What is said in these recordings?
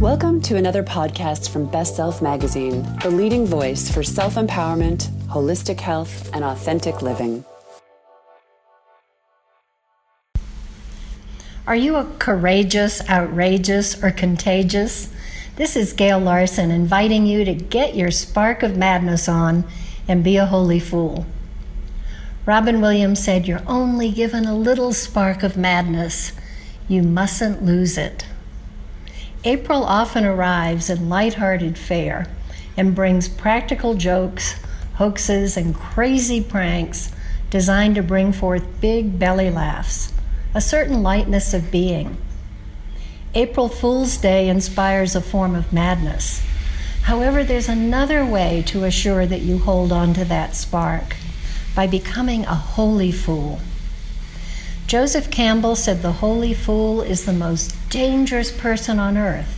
Welcome to another podcast from Best Self Magazine, the leading voice for self empowerment, holistic health, and authentic living. Are you a courageous, outrageous, or contagious? This is Gail Larsen inviting you to get your spark of madness on and be a holy fool. Robin Williams said, You're only given a little spark of madness. You mustn't lose it. April often arrives in light-hearted fare and brings practical jokes, hoaxes, and crazy pranks designed to bring forth big belly laughs, a certain lightness of being. April Fool's Day inspires a form of madness. However, there's another way to assure that you hold on to that spark by becoming a holy fool. Joseph Campbell said the holy fool is the most dangerous person on earth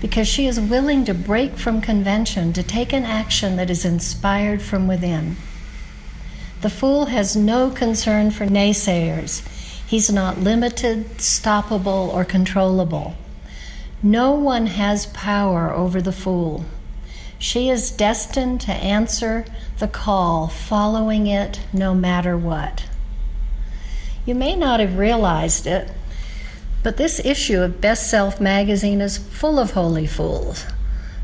because she is willing to break from convention to take an action that is inspired from within. The fool has no concern for naysayers. He's not limited, stoppable, or controllable. No one has power over the fool. She is destined to answer the call, following it no matter what. You may not have realized it, but this issue of Best Self magazine is full of holy fools.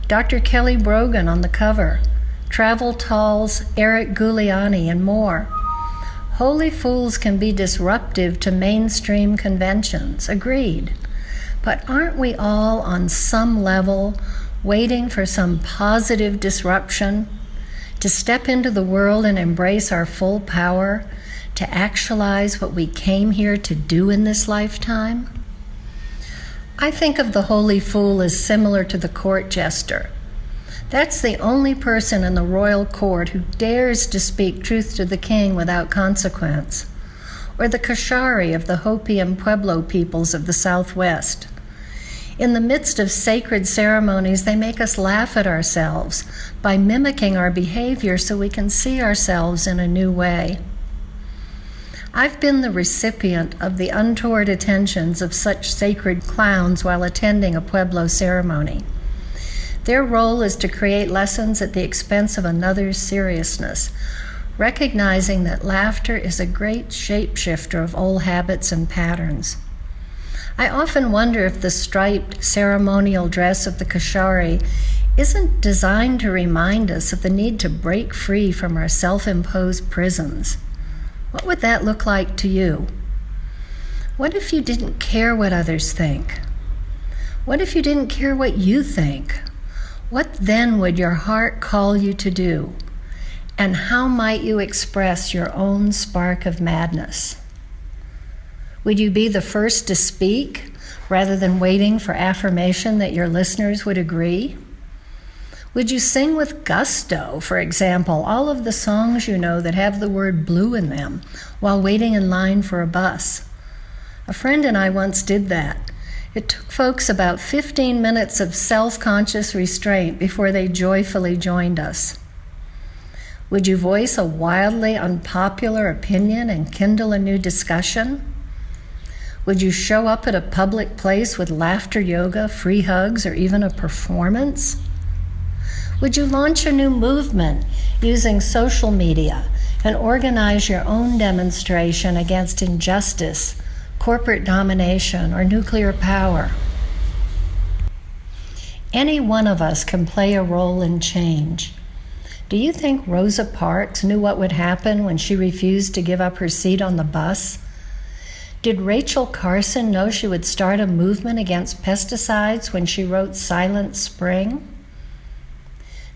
Dr. Kelly Brogan on the cover, Travel Tall's Eric Guiliani, and more. Holy fools can be disruptive to mainstream conventions, agreed. But aren't we all on some level waiting for some positive disruption to step into the world and embrace our full power to actualize what we came here to do in this lifetime? I think of the holy fool as similar to the court jester. That's the only person in the royal court who dares to speak truth to the king without consequence. Or the Koshari of the Hopi and Pueblo peoples of the Southwest. In the midst of sacred ceremonies, they make us laugh at ourselves by mimicking our behavior so we can see ourselves in a new way. I've been the recipient of the untoward attentions of such sacred clowns while attending a Pueblo ceremony. Their role is to create lessons at the expense of another's seriousness, recognizing that laughter is a great shapeshifter of old habits and patterns. I often wonder if the striped ceremonial dress of the Koshari isn't designed to remind us of the need to break free from our self imposed prisons. What would that look like to you? What if you didn't care what others think? What if you didn't care what you think? What then would your heart call you to do? And how might you express your own spark of madness? Would you be the first to speak rather than waiting for affirmation that your listeners would agree? Would you sing with gusto, for example, all of the songs you know that have the word blue in them while waiting in line for a bus? A friend and I once did that. It took folks about 15 minutes of self conscious restraint before they joyfully joined us. Would you voice a wildly unpopular opinion and kindle a new discussion? Would you show up at a public place with laughter yoga, free hugs, or even a performance? Would you launch a new movement using social media and organize your own demonstration against injustice, corporate domination, or nuclear power? Any one of us can play a role in change. Do you think Rosa Parks knew what would happen when she refused to give up her seat on the bus? Did Rachel Carson know she would start a movement against pesticides when she wrote Silent Spring?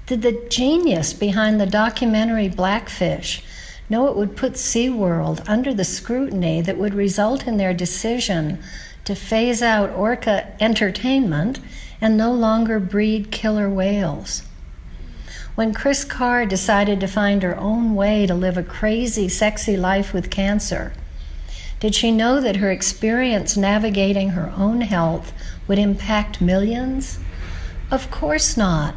Did the genius behind the documentary Blackfish know it would put SeaWorld under the scrutiny that would result in their decision to phase out orca entertainment and no longer breed killer whales? When Kris Carr decided to find her own way to live a crazy, sexy life with cancer, did she know that her experience navigating her own health would impact millions? Of course not.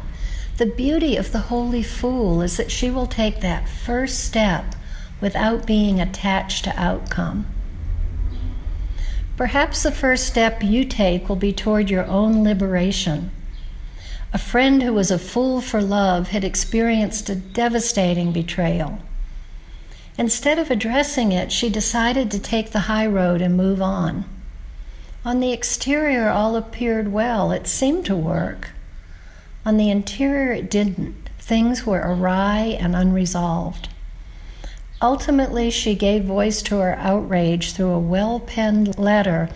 The beauty of the holy fool is that she will take that first step without being attached to outcome. Perhaps the first step you take will be toward your own liberation. A friend who was a fool for love had experienced a devastating betrayal. Instead of addressing it, she decided to take the high road and move on. On the exterior, all appeared well. It seemed to work. On the interior, it didn't. Things were awry and unresolved. Ultimately, she gave voice to her outrage through a well penned letter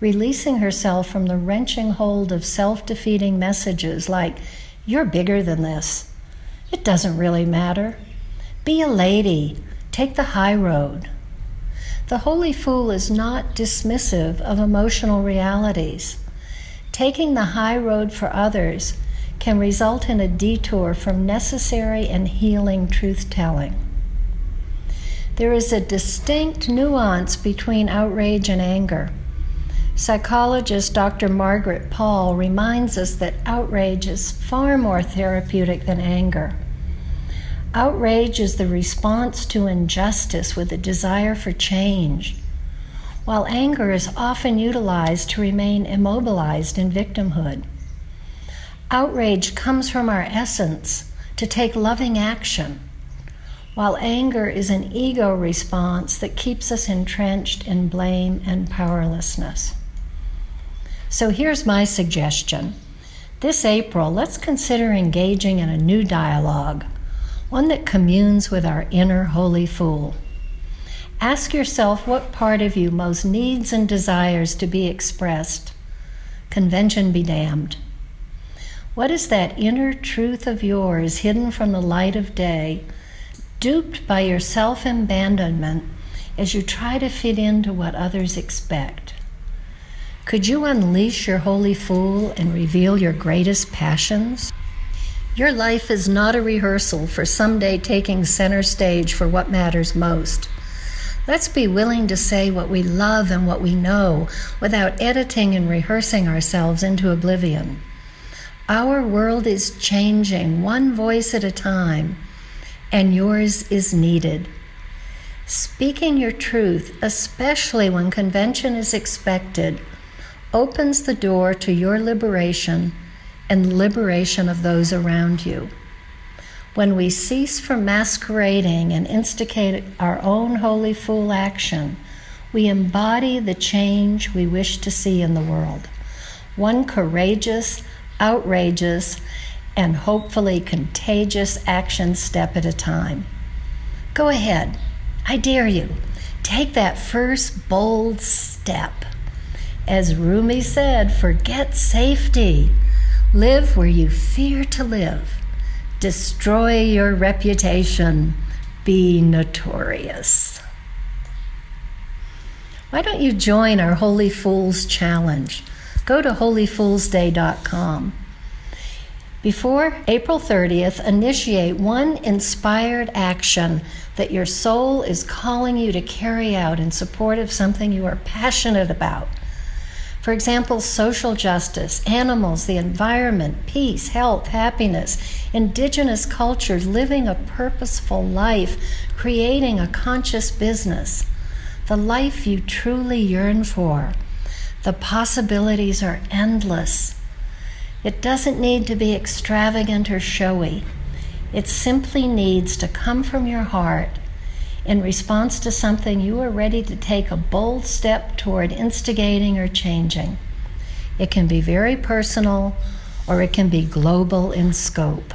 releasing herself from the wrenching hold of self defeating messages like, You're bigger than this. It doesn't really matter. Be a lady. Take the high road. The holy fool is not dismissive of emotional realities. Taking the high road for others can result in a detour from necessary and healing truth telling. There is a distinct nuance between outrage and anger. Psychologist Dr. Margaret Paul reminds us that outrage is far more therapeutic than anger. Outrage is the response to injustice with a desire for change, while anger is often utilized to remain immobilized in victimhood. Outrage comes from our essence to take loving action, while anger is an ego response that keeps us entrenched in blame and powerlessness. So here's my suggestion. This April, let's consider engaging in a new dialogue, one that communes with our inner holy fool. Ask yourself what part of you most needs and desires to be expressed. Convention be damned. What is that inner truth of yours hidden from the light of day, duped by your self abandonment as you try to fit into what others expect? Could you unleash your holy fool and reveal your greatest passions? Your life is not a rehearsal for someday taking center stage for what matters most. Let's be willing to say what we love and what we know without editing and rehearsing ourselves into oblivion. Our world is changing one voice at a time, and yours is needed. Speaking your truth, especially when convention is expected, opens the door to your liberation and liberation of those around you. When we cease from masquerading and instigate our own holy fool action, we embody the change we wish to see in the world. One courageous, outrageous, and hopefully contagious action step at a time. Go ahead, I dare you. Take that first bold step. As Rumi said, forget safety. Live where you fear to live. Destroy your reputation. Be notorious. Why don't you join our Holy Fools Challenge? Go to holyfoolsday.com. Before April 30th, initiate one inspired action that your soul is calling you to carry out in support of something you are passionate about. For example, social justice, animals, the environment, peace, health, happiness, indigenous cultures, living a purposeful life, creating a conscious business, the life you truly yearn for. The possibilities are endless. It doesn't need to be extravagant or showy. It simply needs to come from your heart in response to something you are ready to take a bold step toward instigating or changing. It can be very personal or it can be global in scope.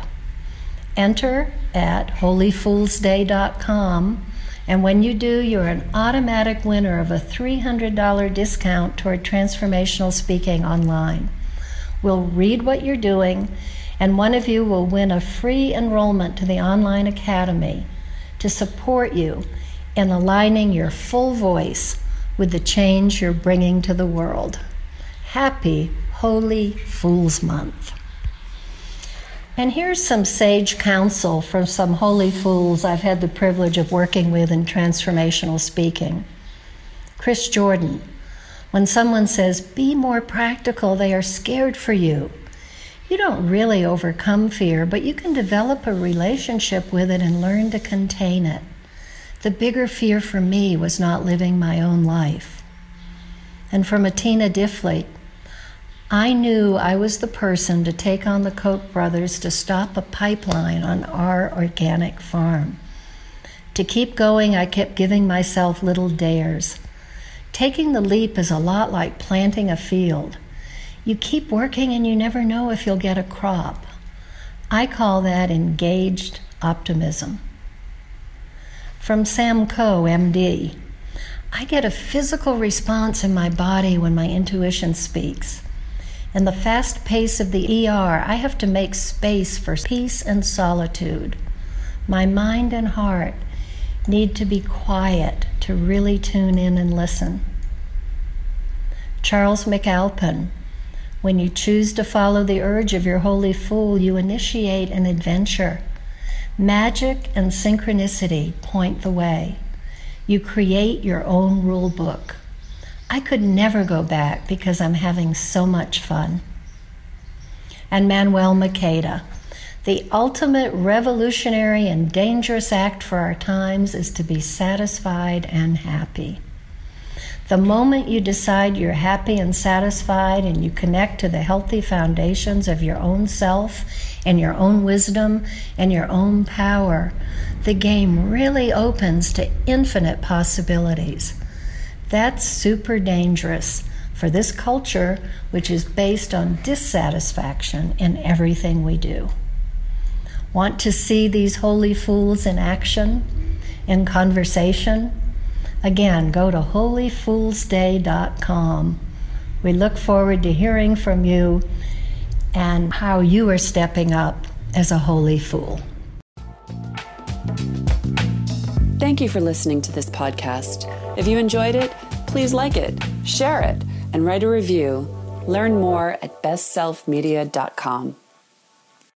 Enter at holyfoolsday.com, and when you do, you're an automatic winner of a $300 discount toward transformational speaking online. We'll read what you're doing, and one of you will win a free enrollment to the online academy to support you in aligning your full voice with the change you're bringing to the world. Happy Holy Fools Month. And here's some sage counsel from some holy fools I've had the privilege of working with in transformational speaking. Chris Jordan, when someone says, be more practical, they are scared for you. You don't really overcome fear, but you can develop a relationship with it and learn to contain it. The bigger fear for me was not living my own life. And from Atina Diffley, I knew I was the person to take on the Koch brothers to stop a pipeline on our organic farm. To keep going, I kept giving myself little dares. Taking the leap is a lot like planting a field. You keep working and you never know if you'll get a crop. I call that engaged optimism. From Sam Coe, MD. I get a physical response in my body when my intuition speaks. In the fast pace of the ER, I have to make space for peace and solitude. My mind and heart need to be quiet to really tune in and listen. Charles McAlpin, when you choose to follow the urge of your holy fool, you initiate an adventure. Magic and synchronicity point the way. You create your own rule book. I could never go back because I'm having so much fun. And Manuel Maqueda. The ultimate revolutionary and dangerous act for our times is to be satisfied and happy. The moment you decide you're happy and satisfied and you connect to the healthy foundations of your own self and your own wisdom and your own power, the game really opens to infinite possibilities. That's super dangerous for this culture, which is based on dissatisfaction in everything we do. Want to see these holy fools in action, in conversation? Again, go to holyfoolsday.com. We look forward to hearing from you and how you are stepping up as a holy fool. Thank you for listening to this podcast. If you enjoyed it, please like it, share it, and write a review. Learn more at bestselfmedia.com.